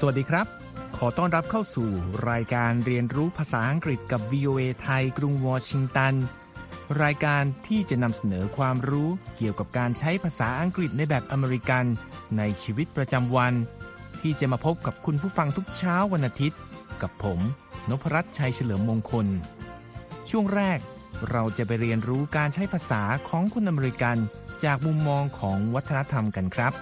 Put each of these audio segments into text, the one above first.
สวัสดีครับ ขอต้อนรับเข้าสู่รายการเรียนรู้ภาษาอังกฤษกับ VOA ไทย กรุงวอชิงตัน รายการที่จะนำเสนอความรู้เกี่ยวกับการใช้ภาษาอังกฤษในแบบอเมริกัน ในชีวิตประจำวัน ที่จะมาพบกับคุณผู้ฟังทุกเช้าวันอาทิตย์ กับผม นพรัตน์ชัยเฉลิมมงคล ช่วงแรกเราจะไปเรียนรู้การใช้ภาษาของคนอเมริกัน จากมุมมองของวัฒนธรรมกันครับ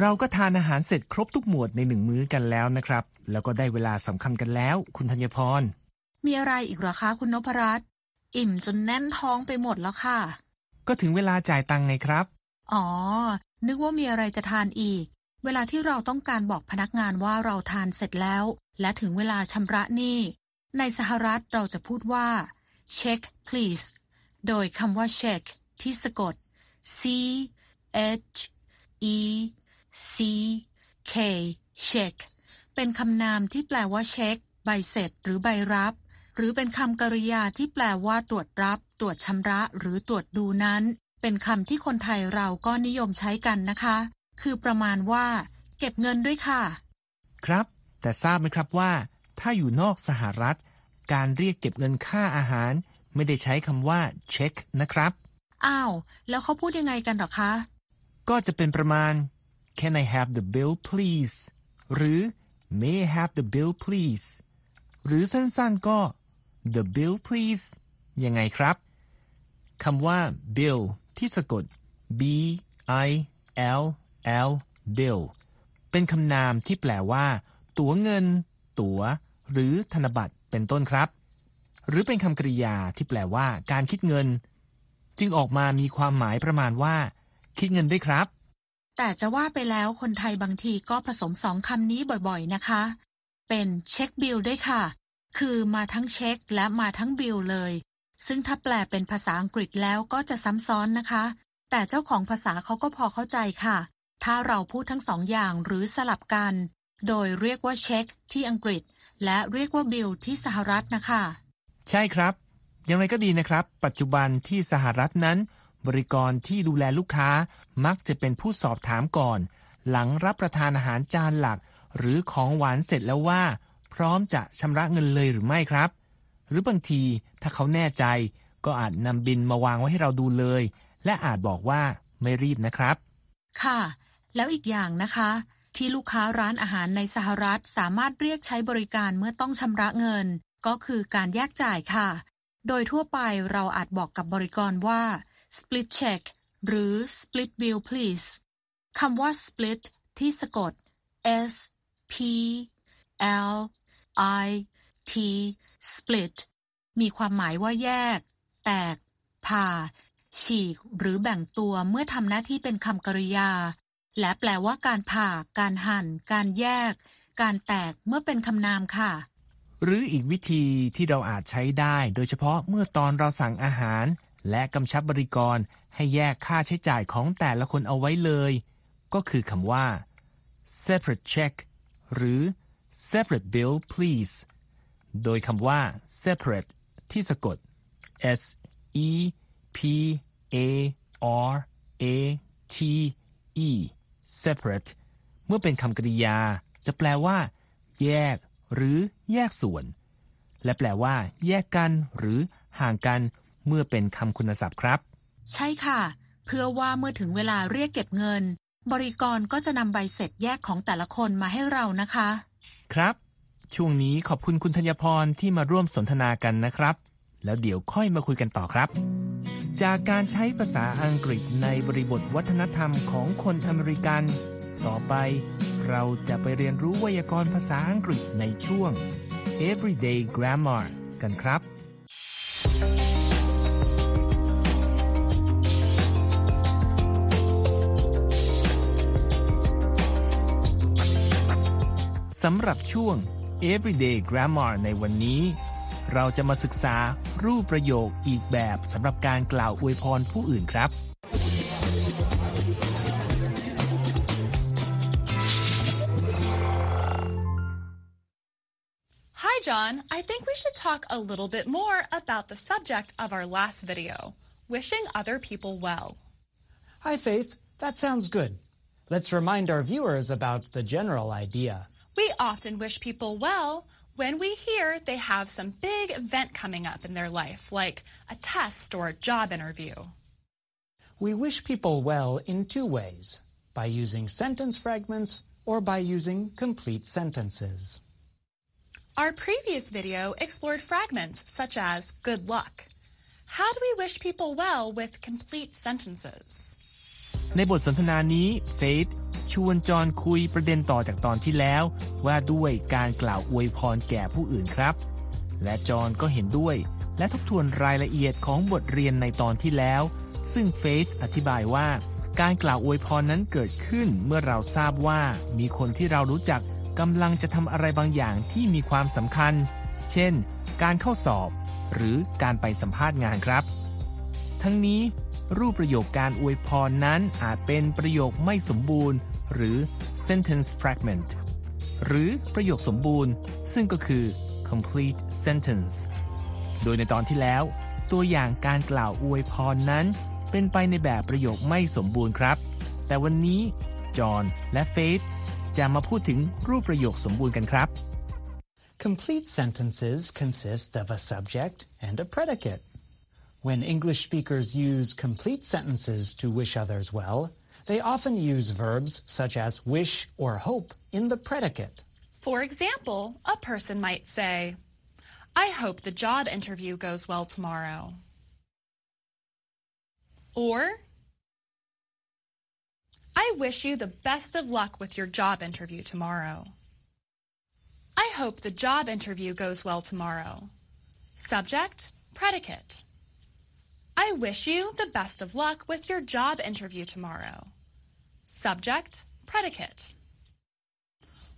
เราก็ทานอาหารเสร็จครบทุกหมวดในหนึ่งมื้อกันแล้วนะครับ แล้วก็ได้เวลาสำคัญกันแล้ว คุณธัญพร มีอะไรอีกหรอคะคุณนพรัตน์อิ่มจนแน่นท้องไปหมดแล้วค่ะ ก็ถึงเวลาจ่ายตังค์ไงครับ อ๋อ นึกว่ามีอะไรจะทานอีก เวลาที่เราต้องการบอกพนักงานว่าเราทานเสร็จแล้ว และถึงเวลาชำระหนี้ ในสหรัฐเราจะพูดว่า check please โดยคำว่า check ที่สะกด c h e c k check เป็นคำนามที่แปลว่าเช็ค ใบเสร็จหรือใบรับ หรือเป็นคำกริยาที่แปลว่าตรวจรับ ตรวจชำระ หรือตรวจดูนั้น เป็นคำที่คนไทยเราก็นิยมใช้กันนะคะ คือประมาณว่า เก็บเงินด้วยค่ะ ครับ แต่ทราบไหมครับว่า ถ้าอยู่นอกสหรัฐ การเรียกเก็บเงินค่าอาหาร ไม่ได้ใช้คำว่าเช็คนะครับ อ้าว แล้วเขาพูดยังไงกันหรอคะ ก็จะเป็นประมาณ Can I have the bill please หรือ May I have the bill please หรือสั้นๆก็ the bill please ยังไงครับคำว่า bill ที่สะกด b i l l bill เป็นคำนามที่แปลว่า ตั๋วเงิน ตั๋ว หรือธนบัตรเป็นต้นครับ หรือเป็นคำกริยาที่แปลว่า การคิดเงิน จึงออกมามีความหมายประมาณว่า คิดเงินด้วยครับ แต่จะว่าไปแล้วคนไทยบางทีก็ผสมสองคำนี้บ่อยๆนะคะ เป็นเช็คบิลด้วยค่ะ คือมาทั้งเช็คและมาทั้งบิลเลย ซึ่งถ้าแปลเป็นภาษาอังกฤษแล้วก็จะซ้ำซ้อนนะคะ แต่เจ้าของภาษาเขาก็พอเข้าใจค่ะ ถ้าเราพูดทั้งสองอย่างหรือสลับกัน โดยเรียกว่าเช็คที่อังกฤษ และเรียกว่าบิลที่สหรัฐนะคะ ใช่ครับ อย่างไรก็ดีนะครับ ปัจจุบันที่สหรัฐนั้น บริกรที่ดูแลลูกค้ามักจะเป็นผู้สอบถามก่อน หลังรับประทานอาหารจานหลัก หรือของหวานเสร็จแล้วว่า พร้อมจะชำระเงินเลยหรือไม่ครับ หรือบางทีถ้าเขาแน่ใจก็อาจนำบินมาวางไว้ให้เราดูเลย และอาจบอกว่าไม่รีบนะครับ ค่ะ แล้วอีกอย่างนะคะ ที่ลูกค้าร้านอาหารในสหรัฐสามารถเรียกใช้บริการเมื่อต้องชำระเงิน ก็คือการแยกจ่ายค่ะ โดยทั่วไปเราอาจบอกกับบริกรว่า split check หรือ split bill please คำว่า split ที่สะกด s p l i t split มีความหมายว่าแยก แตก ผ่า ฉีก หรือแบ่งตัวเมื่อทำหน้าที่เป็นคำกริยา และแปลว่าการผ่า การหั่น การแยก การแตกเมื่อเป็นคำนามค่ะ หรืออีกวิธีที่เราอาจใช้ได้ โดยเฉพาะเมื่อตอนเราสั่งอาหาร และกำชับบริกร ให้แยกค่าใช้จ่ายของแต่ละคนเอาไว้เลย ก็คือคำว่า separate check หรือ separate bill please โดยคำว่า separate ที่สะกด s e p a r a t e separate เมื่อเป็นคำกริยา จะแปลว่า แยก หรือ แยกส่วน และแปลว่า แยกกัน หรือ ห่างกัน เมื่อเป็นคำคุณศัพท์ครับ ใช่ค่ะ เพื่อว่าเมื่อถึงเวลาเรียกเก็บเงิน บริกรก็จะนำใบเสร็จแยกของแต่ละคนมาให้เรานะคะ ครับ ช่วงนี้ขอบคุณคุณธัญพรที่มาร่วมสนทนากันนะครับ แล้วเดี๋ยวค่อยมาคุยกันต่อครับ จากการใช้ภาษาอังกฤษในบริบทวัฒนธรรมของคนอเมริกัน ต่อไปเราจะไปเรียนรู้ไวยากรณ์ภาษาอังกฤษในช่วง Everyday Grammar กันครับ สำหรับช่วง Everyday Grammar ในวันนี้ เราจะมาศึกษารูปประโยคอีกแบบสำหรับการกล่าวอวยพรผู้อื่นครับ Hi John, I think we should talk a little bit more about the subject of our last video, wishing other people well. Hi Faith, that sounds good. Let's remind our viewers about the general idea. We often wish people well when we hear they have some big event coming up in their life, like a test or a job interview. We wish people well in two ways by using sentence fragments or by using complete sentences. Our previous video explored fragments such as good luck. How do we wish people well with complete sentences? ในบทสนทนานี้เฟธชวนจอห์นคุยประเด็นต่อจากตอนที่แล้ว ว่าด้วยการกล่าวอวยพรแก่ผู้อื่นครับ และจอห์นก็เห็นด้วย และทบทวนรายละเอียดของบทเรียนในตอนที่แล้ว ซึ่งเฟธอธิบายว่า การกล่าวอวยพรนั้นเกิดขึ้นเมื่อเราทราบว่ามีคนที่เรารู้จักกำลังจะทำอะไรบางอย่างที่มีความสำคัญ เช่น การเข้าสอบ หรือการไปสัมภาษณ์งานครับ ทั้งนี้ รูปประโยคการอวยพรนั้นอาจเป็นประโยคไม่สมบูรณ์ หรือ sentence fragment หรือประโยคสมบูรณ์ ซึ่งก็คือ complete sentence โดยในตอนที่แล้ว ตัวอย่างการกล่าวอวยพรนั้น เป็นไปในแบบประโยคไม่สมบูรณ์ครับ แต่วันนี้ จอห์นและเฟธจะมาพูดถึงรูปประโยคสมบูรณ์กันครับ Complete sentences consist of a subject and a predicate. When English speakers use complete sentences to wish others well, they often use verbs such as wish or hope in the predicate. For example, a person might say, I hope the job interview goes well tomorrow. Or, I wish you the best of luck with your job interview tomorrow. I hope the job interview goes well tomorrow. Subject, predicate. I wish you the best of luck with your job interview tomorrow. Subject, predicate.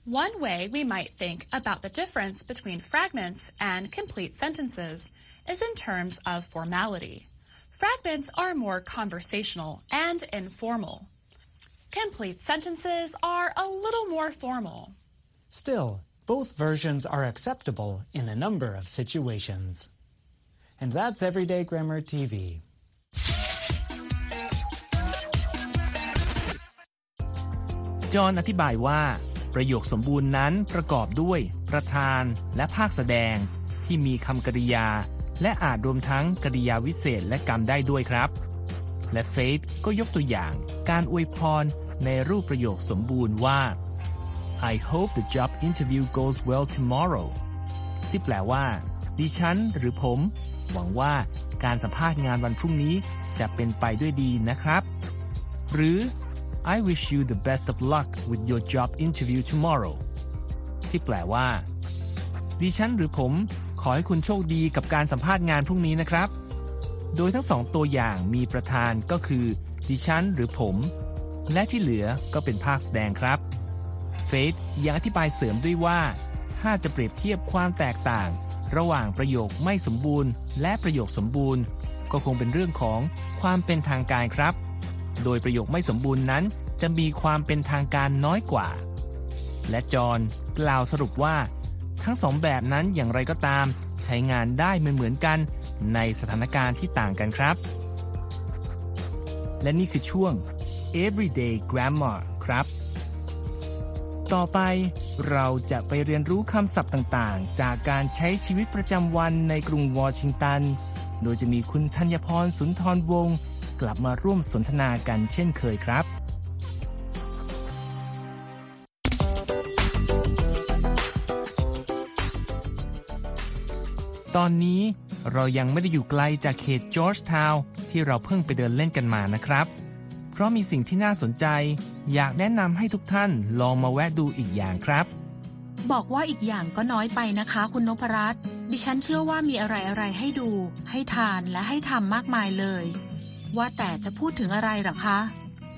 One way we might think about the difference between fragments and complete sentences is in terms of formality. Fragments are more conversational and informal. Complete sentences are a little more formal. Still, both versions are acceptable in a number of situations. And that's Everyday Grammar TV. จอห์นอธิบายว่า ประโยคสมบูรณ์นั้นประกอบด้วย ประธาน และภาคแสดง ที่มีคำกริยา และอาจรวมทั้งกริยาวิเศษและกรรมได้ด้วยครับ และเฟธก็ยกตัวอย่าง การอวยพรในรูปประโยคสมบูรณ์ว่า I hope the job interview goes well tomorrow ที่แปลว่า ดิฉันหรือผม หวังว่าการสัมภาษณ์งานวันพรุ่งนี้จะเป็นไปด้วยดีนะครับ หรือ I wish you the best of luck with your job interview tomorrow ที่แปลว่า ดิฉันหรือผม ขอให้คุณโชคดีกับการสัมภาษณ์งานพรุ่งนี้นะครับ โดยทั้งสองตัวอย่างมีประธานก็คือ ดิฉันหรือผม และที่เหลือก็เป็นภาคแสดงครับ เฟธยังอธิบายเสริมด้วยว่า ถ้าจะเปรียบเทียบความแตกต่าง ระหว่างประโยคไม่สมบูรณ์ และประโยคสมบูรณ์ ก็คงเป็นเรื่องของความเป็นทางการครับ โดยประโยคไม่สมบูรณ์นั้น จะมีความเป็นทางการน้อยกว่า และจอห์นกล่าวสรุปว่า ทั้งสองแบบนั้นอย่างไรก็ตาม ใช้งานได้ไม่เหมือนกันในสถานการณ์ที่ต่างกันครับ และนี่คือช่วง everyday grammar ครับ ต่อไปเราจะไปเรียนรู้คำศัพท์ต่างๆ จากการใช้ชีวิตประจำวันในกรุงวอชิงตัน โดยจะมีคุณธัญพรสุนทรวงศ์กลับมาร่วมสนทนากันเช่นเคยครับ ตอนนี้เรายังไม่ได้อยู่ไกลจากเขตจอร์จทาวน์ที่เราเพิ่งไปเดินเล่นกันมานะครับ เพราะมีสิ่งที่น่าสนใจ อยากแนะนำให้ทุกท่านลองมาแวะดูอีกอย่างครับ บอกว่าอีกอย่างก็น้อยไปนะคะคุณนพรัตน์ดิฉันเชื่อว่ามีอะไรอะไรให้ดู ให้ทานและให้ทำมากมายเลย ว่าแต่จะพูดถึงอะไรหรอคะ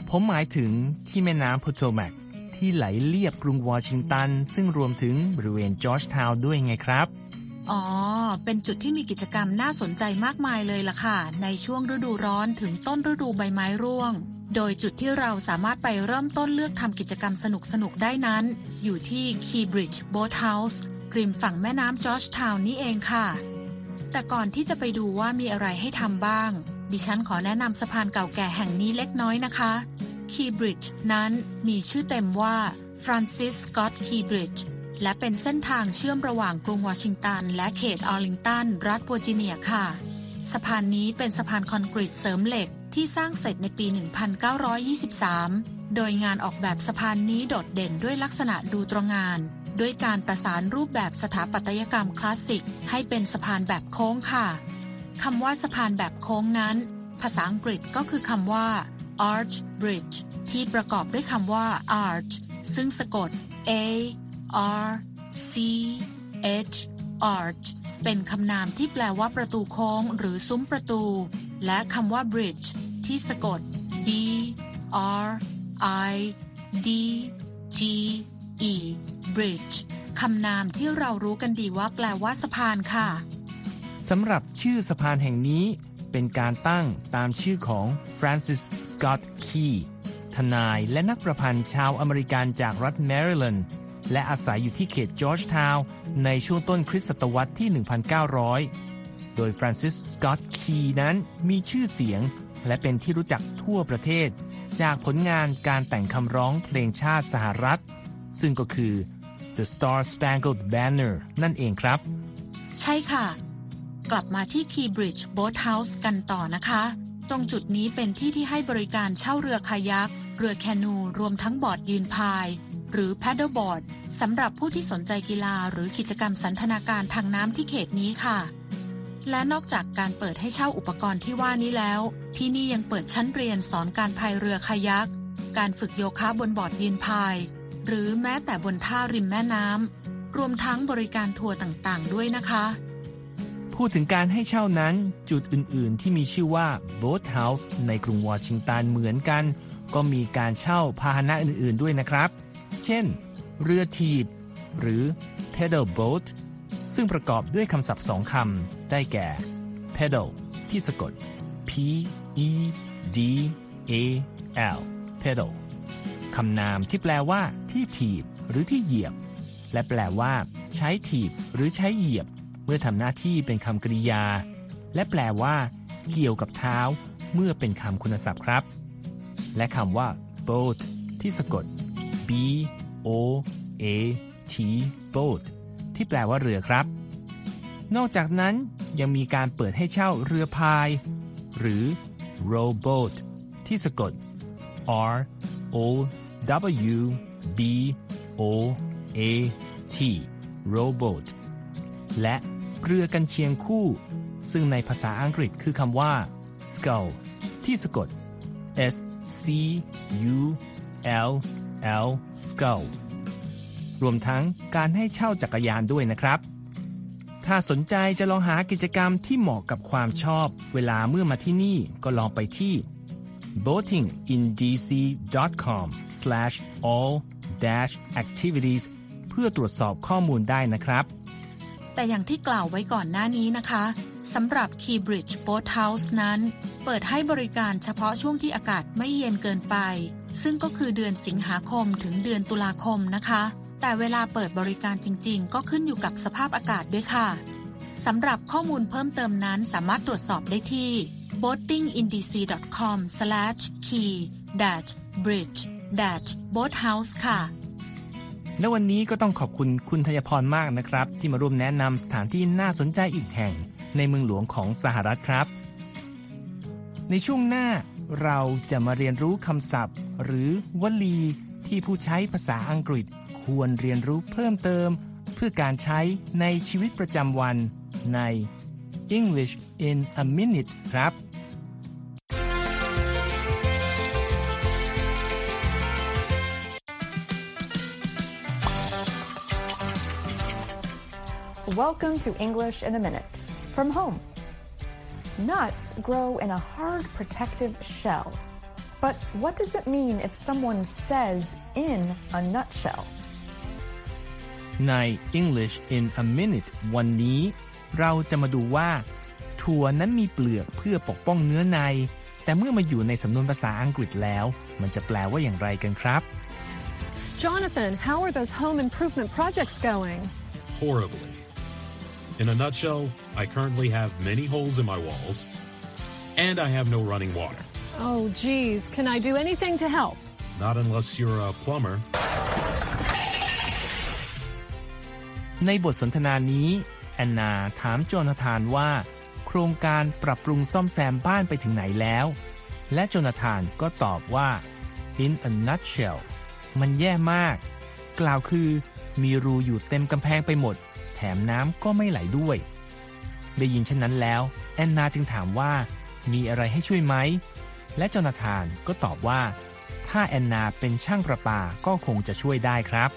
ผมหมายถึงที่แม่น้ำโพโตแมกที่ไหลเลียบกรุงวอชิงตัน ซึ่งรวมถึงบริเวณจอร์จทาวน์ด้วยไงครับ อ๋อ เป็นจุดที่มีกิจกรรมน่าสนใจมากมายเลยล่ะค่ะ ในช่วงฤดูร้อนถึงต้นฤดูใบไม้ร่วง โดยจุดที่เราสามารถไปเริ่มต้นเลือกทำกิจกรรมสนุกๆ ได้นั้น อยู่ที่ Keybridge Boat House ริมฝั่งแม่น้ำจอร์จทาวน์นี่เองค่ะ แต่ก่อนที่จะไปดูว่ามีอะไรให้ทำบ้าง ดิฉันขอแนะนำสะพานเก่าแก่แห่งนี้เล็กน้อยนะคะ Key Bridge นั้นมีชื่อเต็มว่า Francis Scott Key Bridge และเป็นเส้นทางเชื่อมระหว่างกรุงวอชิงตัน และเขตอาร์ลิงตัน รัฐเวอร์จิเนียค่ะ สะพานนี้เป็นสะพานคอนกรีตเสริมเหล็ก ที่สร้างเสร็จในปี 1923 โดยงานออกแบบสะพานนี้โดดเด่นด้วยลักษณะดูตรงงาน ด้วยการประสานรูปแบบสถาปัตยกรรมคลาสสิก ให้เป็นสะพานแบบโค้งค่ะคำว่าสะพานแบบโค้งนั้น ภาษาอังกฤษก็คือคำว่า arch bridge ที่ประกอบด้วยคำว่า arch ซึ่งสะกด a r c h arch เป็นคำนามที่แปลว่าประตูโค้งหรือซุ้มประตู และคำว่า bridge ที่สะกด b r i d g e bridge คำนามที่เรารู้กันดีว่าแปลว่าสะพานค่ะสำหรับชื่อสะพานแห่งนี้ เป็นการตั้งตามชื่อของ Francis Scott Key ทนายและนักประพันธ์ชาวอเมริกันจากรัฐแมริแลนด์และอาศัยอยู่ที่เขตจอร์จทาวน์ ในช่วงต้นคริสตศตวรรษที่ 1900 โดย Francis Scott Key นั้นมีชื่อเสียง และเป็นที่รู้จักทั่วประเทศ จากผลงานการแต่งคำร้องเพลงชาติสหรัฐ ซึ่งก็คือ The Star Spangled Banner นั่นเองครับ ใช่ค่ะ กลับมาที่ Keybridge Boat House กันต่อนะคะ ตรงจุดนี้เป็นที่ที่ให้บริการเช่าเรือคายัก เรือแคนูรวมทั้งบอร์ดยืนพาย หรือ paddleboard สำหรับผู้ที่สนใจกีฬาหรือกิจกรรมสันทนาการทางน้ำที่เขตนี้ค่ะ และนอกจากการเปิดให้เช่าอุปกรณ์ที่ว่านี้แล้ว ที่นี่ยังเปิดชั้นเรียนสอนการพายเรือคายัก การฝึกโยคะบนบอร์ดยืนพาย หรือแม้แต่บนท่าริมแม่น้ำรวมทั้งบริการทัวร์ต่างๆ ด้วยนะคะพูดถึงการให้เช่านั้นจุดอื่น ๆ ที่มีชื่อว่า Boat House ในกรุงวอชิงตันเหมือนกัน ก็มีการเช่าพาหนะอื่น ๆ ด้วยนะครับ เช่น เรือทีบ หรือ pedal boat ซึ่งประกอบด้วยคำศัพท์สองคำ ได้แก่ pedal ที่สะกด p e d a l pedal คำนามที่แปลว่า ที่ถีบ หรือที่เหยียบ และแปลว่า ใช้ถีบ หรือใช้เหยียบ เมื่อทำหน้าที่เป็นคำกริยา และแปลว่า เกี่ยวกับเท้า เมื่อเป็นคำคุณศัพท์ครับ และคำว่า boat ที่สะกด B O A T boat ที่แปลว่าเรือครับ นอกจากนั้นยังมีการเปิดให้เช่าเรือพาย หรือ rowboat ที่สะกด R O W B O A T rowboat และเรือกันเชียงคู่ ซึ่งในภาษาอังกฤษคือคำว่า scull ที่สะกด S C U L L Skull รวมทั้งการให้เช่าจักรยานด้วยนะครับ ถ้าสนใจจะลองหากิจกรรมที่เหมาะกับความชอบ เวลาเมื่อมาที่นี่ก็ลองไปที่ boatingindc.com/all-activities เพื่อตรวจสอบข้อมูลได้นะครับ แต่อย่างที่กล่าวไว้ก่อนหน้านี้นะคะสำหรับ Keybridge Boat House นั้น เปิดให้บริการเฉพาะช่วงที่อากาศไม่เย็นเกินไป ซึ่งก็คือเดือนสิงหาคมถึงเดือนตุลาคมนะคะ แต่เวลาเปิดบริการจริง ๆ ก็ขึ้นอยู่กับสภาพอากาศด้วยค่ะสำหรับข้อมูลเพิ่มเติมนั้นสามารถตรวจสอบได้ที่ boatingindc.com/key-bridge-boathouse ค่ะ และวันนี้ก็ต้องขอบคุณคุณธัญพรมากนะครับ ที่มาร่วมแนะนำสถานที่น่าสนใจอีกแห่ง ในเมืองหลวงของสหรัฐครับ ในช่วงหน้าเราจะมาเรียนรู้คำศัพท์ หรือวลีที่ผู้ใช้ภาษาอังกฤษควรเรียนรู้เพิ่มเติม เพื่อการใช้ในชีวิตประจำวันใน English in a minute ครับ Welcome to English in a minute from home. Nuts grow in a hard protective shell. But what does it mean if someone says in a nutshell? ใน English in a minute วันนี้ เราจะมาดูว่า ถั่วนั้นมีเปลือกเพื่อปกป้องเนื้อใน แต่เมื่อมาอยู่ในสำนวนภาษาอังกฤษแล้ว มันจะแปลว่าอย่างไรกันครับ Jonathan, how are those home improvement projects going? horribly. In a nutshell, I currently have many holes in my walls, and I have no running water. Oh, geez. Can I do anything to help? Not unless you're a plumber. ในบทสนทนานี้ แอนนาถามโจนาธานว่า โครงการปรับปรุงซ่อมแซมบ้านไปถึงไหนแล้ว และโจนาธานก็ตอบว่า in a nutshell มันแย่มาก กล่าวคือมีรูอยู่เต็มกำแพงไปหมด แถมน้ำก็ไม่ไหลด้วย ได้ยินเช่นนั้นแล้ว แอนนาจึงถามว่า มีอะไรให้ช่วยไหม และโจนาธานก็ตอบว่า ถ้าแอนนาเป็นช่างประปาก็คงจะช่วยได้ครับ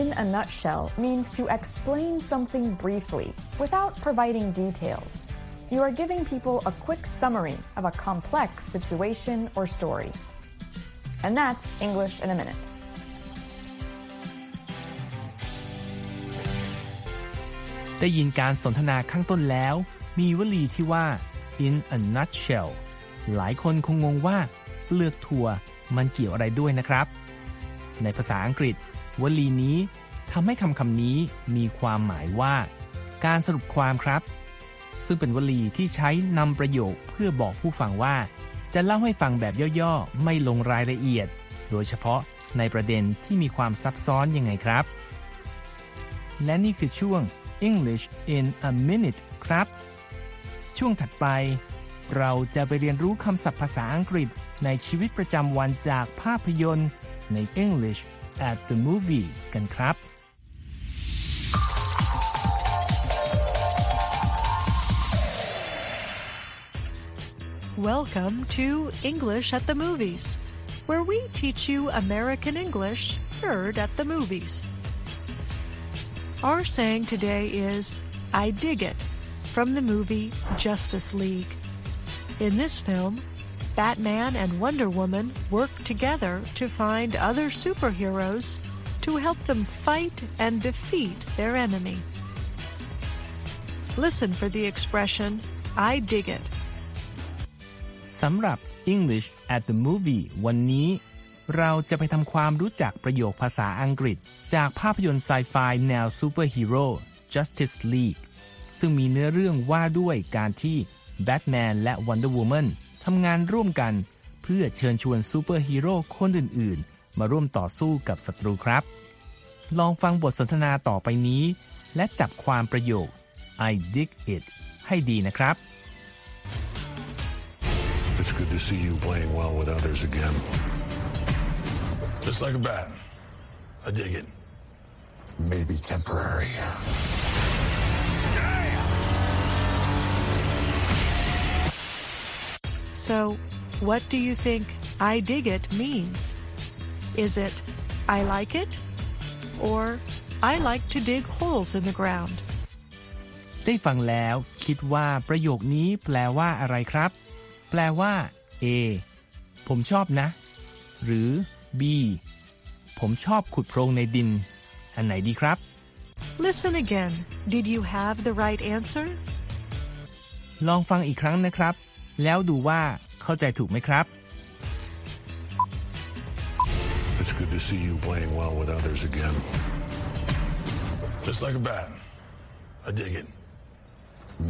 In a nutshell means to explain something briefly without providing details. You are giving people a quick summary of a complex situation or story. And that's English in a minute. ได้ยินการสนทนาข้างต้นแล้ว มีวลีที่ว่า in a nutshell หลายคนคงงงว่าเปลือกถั่วมันเกี่ยวอะไรด้วยนะครับ ในภาษาอังกฤษ วลีนี้ทำให้คำคำนี้มีความหมายว่า การสรุปความครับ ซึ่งเป็นวลีที่ใช้นำประโยคเพื่อบอกผู้ฟังว่า จะเล่าให้ฟังแบบย่อๆ ไม่ลงรายละเอียด โดยเฉพาะในประเด็นที่มีความซับซ้อนยังไงครับ และนี่คือช่วง English in a minute ครับ ช่วงถัดไป เราจะไปเรียนรู้คำศัพท์ภาษาอังกฤษในชีวิตประจำวันจากภาพยนตร์ใน English at the movie กันครับ Welcome to English at the Movies, where we teach you American English heard at the movies. Our saying today is, I dig it, from the movie Justice League. In this film, Batman and Wonder Woman work together to find other superheroes to help them fight and defeat their enemy. Listen for the expression, I dig it. สำหรับ English at the movie วันนี้ เราจะไปทำความรู้จักประโยคภาษาอังกฤษ จากภาพยนตร์ไซไฟแนวซูเปอร์ฮีโร่ Justice League ซึ่งมีเนื้อเรื่องว่าด้วยการที่ แบทแมนและ Wonder Woman ทำงานร่วมกัน เพื่อเชิญชวนซูเปอร์ฮีโร่คนอื่น ๆ มาร่วมต่อสู้กับศัตรูครับ ลองฟังบทสนทนาต่อไปนี้ และจับความประโยค I dig it ให้ดีนะครับ It's good to see you playing well with others again. Just like a bat. I dig it. Maybe temporary. So, what do you think I dig it means? Is it I like it? Or I like to dig holes in the ground? ได้ฟังแล้วคิดว่าประโยคนี้แปลว่าอะไรครับ แปลว่า A ผมชอบนะ หรือ B ผมชอบขุดโพรงในดิน อันไหนดีครับ Listen again. Did you have the right answer? ลองฟังอีกครั้งนะครับ แล้วดูว่าเข้าใจถูกไหมครับ It's good to see you playing well with others again. Just like a bat. I dig it.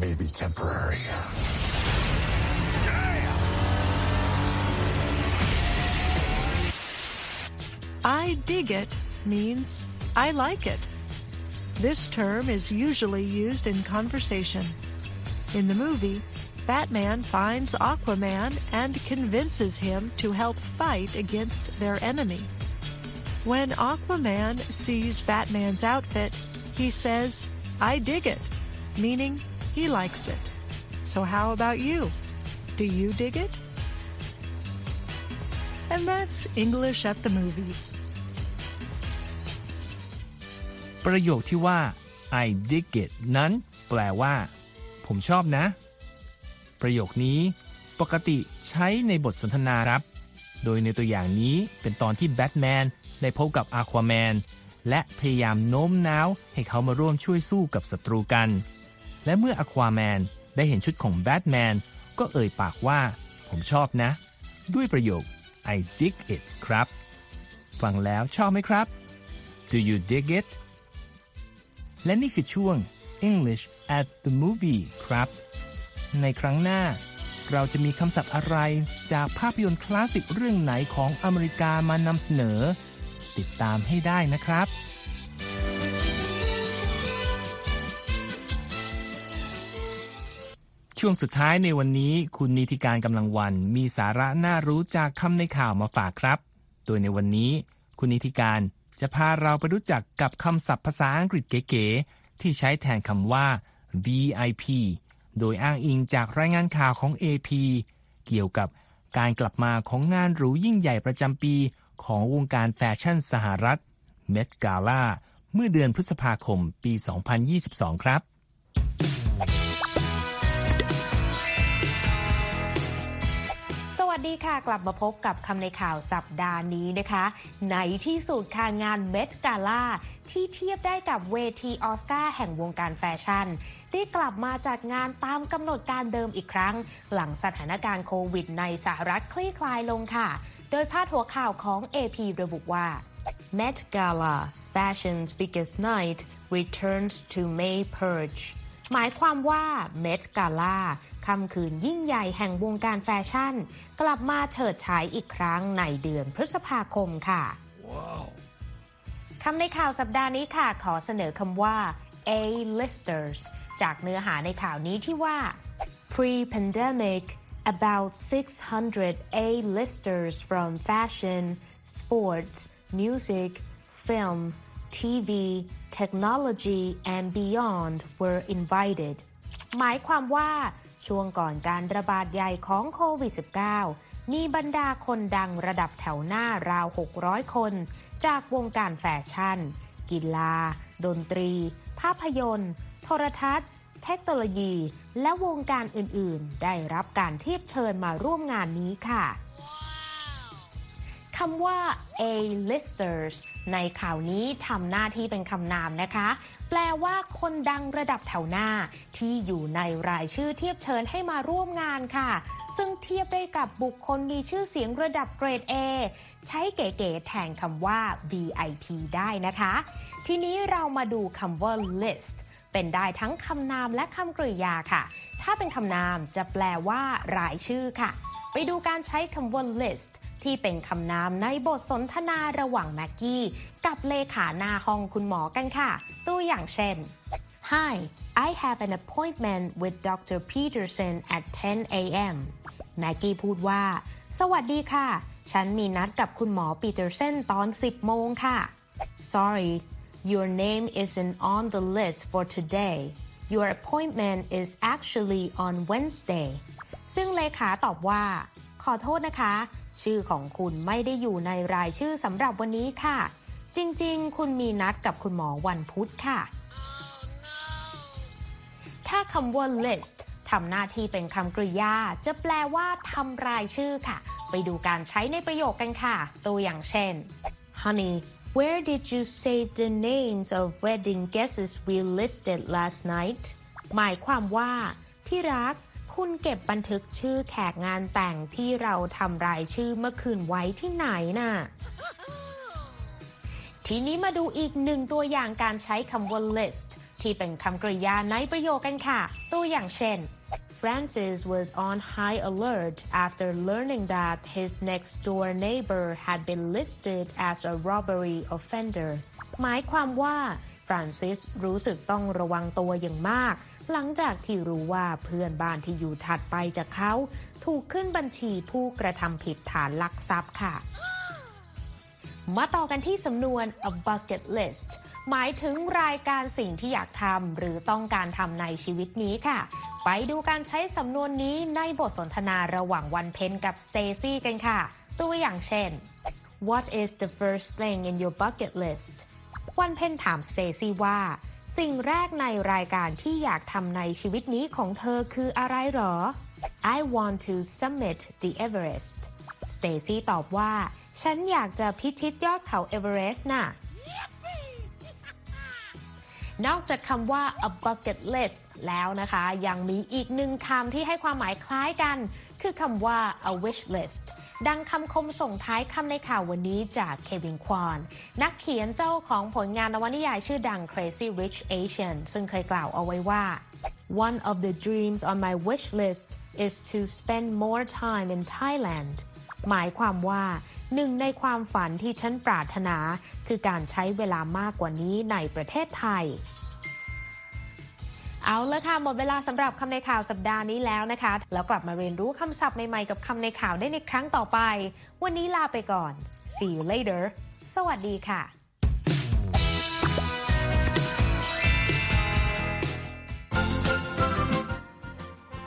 Maybe temporary. I dig it means I like it. This term is usually used in conversation. In the movie, Batman finds Aquaman and convinces him to help fight against their enemy. When Aquaman sees Batman's outfit, he says, I dig it, meaning he likes it. So how about you? Do you dig it? And that's English at the movies. ประโยคที่ว่า I dig it นั้น แปลว่า ผมชอบนะ ประโยคนี้ปกติใช้ในบทสนทนาครับ โดยในตัวอย่างนี้เป็นตอนที่แบทแมนได้พบกับอาควาแมนและพยายามโน้มน้าวให้เขามาร่วมช่วยสู้กับศัตรูกัน และเมื่ออควาแมนได้เห็นชุดของแบทแมนก็เอ่ยปากว่า ผมชอบนะ ด้วยประโยค I dig it ครับ ฟังแล้วชอบไหมครับ Do you dig it และนี่คือช่วง English at the movie ครับ ในครั้งหน้า เราจะมีคำศัพท์อะไรจากภาพยนตร์คลาสสิกเรื่องไหนของอเมริกามานำเสนอ ติดตามให้ได้นะครับช่วงสุดท้ายในวันนี้คุณนิติการกำลังวันมีสาระน่ารู้จากคำในข่าวมาฝากครับ โดยในวันนี้ คุณนิติการจะพาเราไปรู้จักกับคำศัพท์ภาษาอังกฤษเก๋ๆที่ใช้แทนคำว่า VIP โดยอ้างอิงจากรายงานข่าวของ AP เกี่ยวกับการกลับมาของงานหรูยิ่งใหญ่ประจำปีของวงการแฟชั่นสหรัฐ Met Gala เมื่อเดือนพฤษภาคมปี 2022 ครับ สวัสดีค่ะ กลับมาพบกับคำในข่าวสัปดาห์นี้นะคะ ในที่สุดค่ะงานเมดกาล่าที่เทียบได้กับเวทีออสการ์แห่งวงการแฟชั่น ได้กลับมาจัดงานตามกำหนดการเดิมอีกครั้ง หลังสถานการณ์โควิดในสหรัฐคลี่คลายลงค่ะ โดยพาดหัวข่าวของ AP ระบุว่า Met Gala Fashion's biggest night returns to May Purge หมายความว่า Met Gala ค่ำคืนยิ่งใหญ่แห่งวงการแฟชั่น กลับมาเฉิดฉายอีกครั้งในเดือนพฤษภาคมค่ะคำในข่าวสัปดาห์นี้ค่ะ ขอเสนอคำว่า A-listers จากเนื้อหาในข่าวนี้ที่ว่า pre-pandemic about 600 A-listers from fashion, sports, music, film, TV, technology and beyond were invited หมายความว่าช่วงก่อนการระบาดใหญ่ของโควิด -19 มีบรรดาคนดังระดับแถวหน้าราว 600 คน จากวงการแฟชั่น กีฬา ดนตรี ภาพยนตร์ โทรทัศน์ เทคโนโลยี และวงการอื่นๆ ได้รับการเทียบเชิญมาร่วมงานนี้ค่ะ คำว่า A-listers ในข่าวนี้ทำหน้าที่เป็นคำนามนะคะ แปลว่าคนดังระดับแถวหน้า ที่อยู่ในรายชื่อเทียบเชิญให้มาร่วมงานค่ะ ซึ่งเทียบได้กับบุคคลมีชื่อเสียงระดับเกรด A ใช้เก๋ๆแทนคำว่า VIP ได้นะคะ ทีนี้เรามาดูคำว่า list เป็นได้ทั้งคำนามและคำกริยาค่ะ ถ้าเป็นคำนามจะแปลว่ารายชื่อค่ะ ไปดูการใช้คำว่า list ที่เป็นคำนามในบทสนทนาระหว่างแม็กกี้กับเลขาหน้าห้องคุณหมอกันค่ะ ตัวอย่างเช่น Hi I have an appointment with Dr. Peterson at 10 a.m. แม็กกี้พูดว่า สวัสดีค่ะ ฉันมีนัดกับคุณหมอปีเตอร์เซนตอน 10 โมงค่ะ Sorry your name isn't on the list for today your appointment is actually on Wednesday ซึ่งเลขาตอบว่า ขอโทษนะคะ ชื่อของคุณไม่ได้อยู่ในรายชื่อสำหรับวันนี้ค่ะ จริงๆ คุณมีนัดกับคุณหมอวันพุธค่ะถ้าคำว่า list ทำหน้าที่เป็นคำกริยา จะแปลว่าทำรายชื่อค่ะ ไปดูการใช้ในประโยคกันค่ะ ตัวอย่างเช่น Honey where did you save the names of wedding guests we listed last night หมายความว่าที่รักคุณเก็บบันทึกชื่อแขกงานแต่งที่เราทำรายชื่อเมื่อคืนไว้ที่ไหนน่ะ ทีนี้มาดูอีกหนึ่งตัวอย่างการใช้คำว่า list ที่เป็นคำกริยาในประโยคกันค่ะ ตัวอย่างเช่น Francis was on high alert after learning that his next door neighbor had been listed as a robbery offender หมายความว่า ฟรานซิสรู้สึกต้องระวังตัวอย่างมาก หลังจากที่รู้ว่าเพื่อนบ้านที่อยู่ถัดไปจากเขา ถูกขึ้นบัญชีผู้กระทำผิดฐานลักทรัพย์ค่ะ มาต่อกันที่สำนวน a bucket list หมายถึงรายการสิ่งที่อยากทำหรือต้องการทำในชีวิตนี้ค่ะ ไปดูการใช้สำนวนนี้ในบทสนทนาระหว่างวันเพ็ญกับสเตซี่กันค่ะ ตัวอย่างเช่น What is the first thing in your bucket list วันเพ็ญถามสเตซี่ว่า สิ่งแรกในรายการที่อยากทำในชีวิตนี้ของเธอคืออะไรหรอ I want to summit the Everest สเตซี่ตอบว่า ฉันอยากจะพิชิตยอดเขาเอเวอเรสต์น่ะ นอกจากคำว่า a bucket list แล้วนะคะ ยังมีอีกหนึ่งคำที่ให้ความหมายคล้ายกัน คือคำว่า a wish list ดังคำคมส่งท้ายคำในข่าววันนี้จากเควินควานนักเขียนเจ้าของผลงานนวนิยายชื่อดัง Crazy Rich Asians ซึ่งเคยกล่าวเอาไว้ว่า One of the dreams on my wish list is to spend more time in Thailand หมายความว่าหนึ่งในความฝันที่ฉันปรารถนา คือการใช้เวลามากกว่านี้ในประเทศไทยเอาละค่ะ หมดเวลาสำหรับคำในข่าวสัปดาห์นี้แล้วนะคะ แล้วกลับมาเรียนรู้คำศัพท์ใหม่ๆกับคำในข่าวได้ในครั้งต่อไป วันนี้ลาไปก่อน see you later สวัสดีค่ะ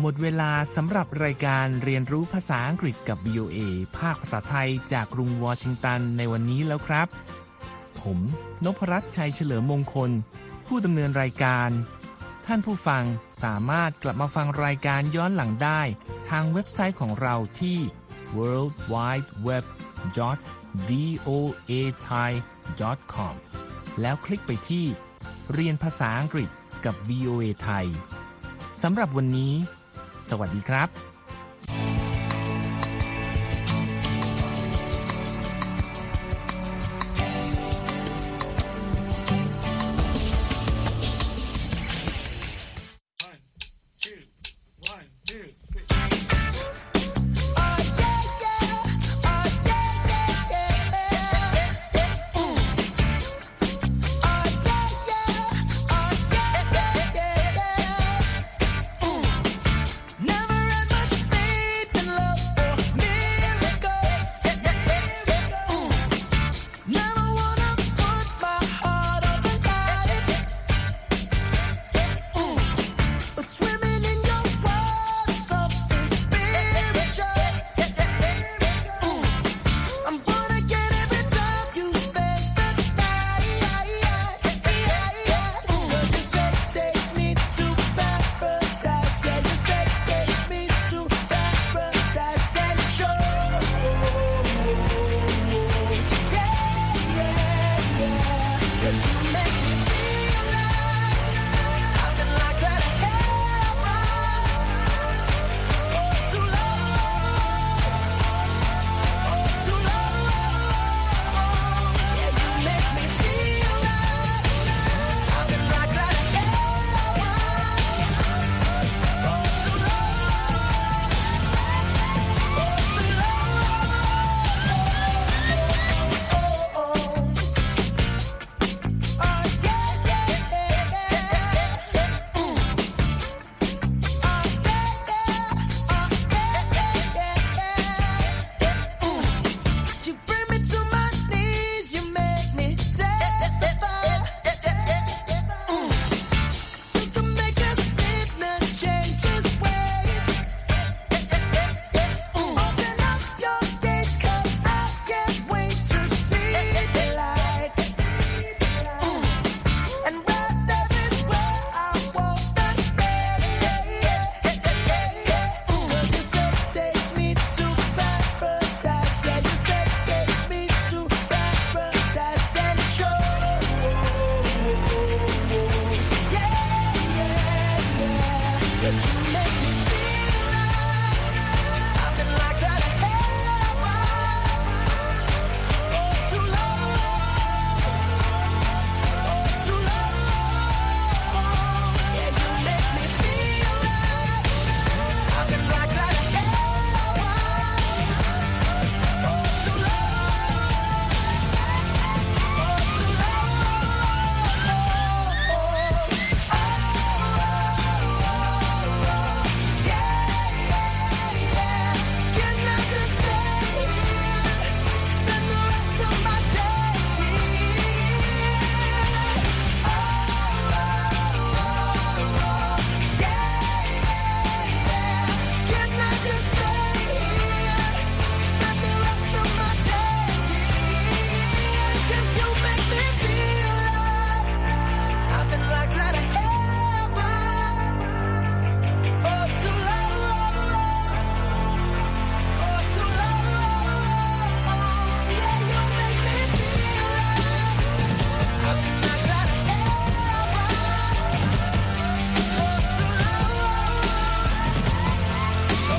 หมดเวลาสำหรับรายการเรียนรู้ภาษาอังกฤษกับ VOA ภาคภาษาไทยจากกรุงวอชิงตันในวันนี้แล้วครับ ผมนพรัตน์ชัยเฉลิมมงคล ผู้ดำเนินรายการ ท่านผู้ฟังสามารถกลับมาฟังรายการย้อนหลังได้ ทางเว็บไซต์ของเราที่ world wide web voa thai com แล้วคลิกไปที่ เรียนภาษาอังกฤษกับ VOA ไทยสำหรับวันนี้ สวัสดีครับ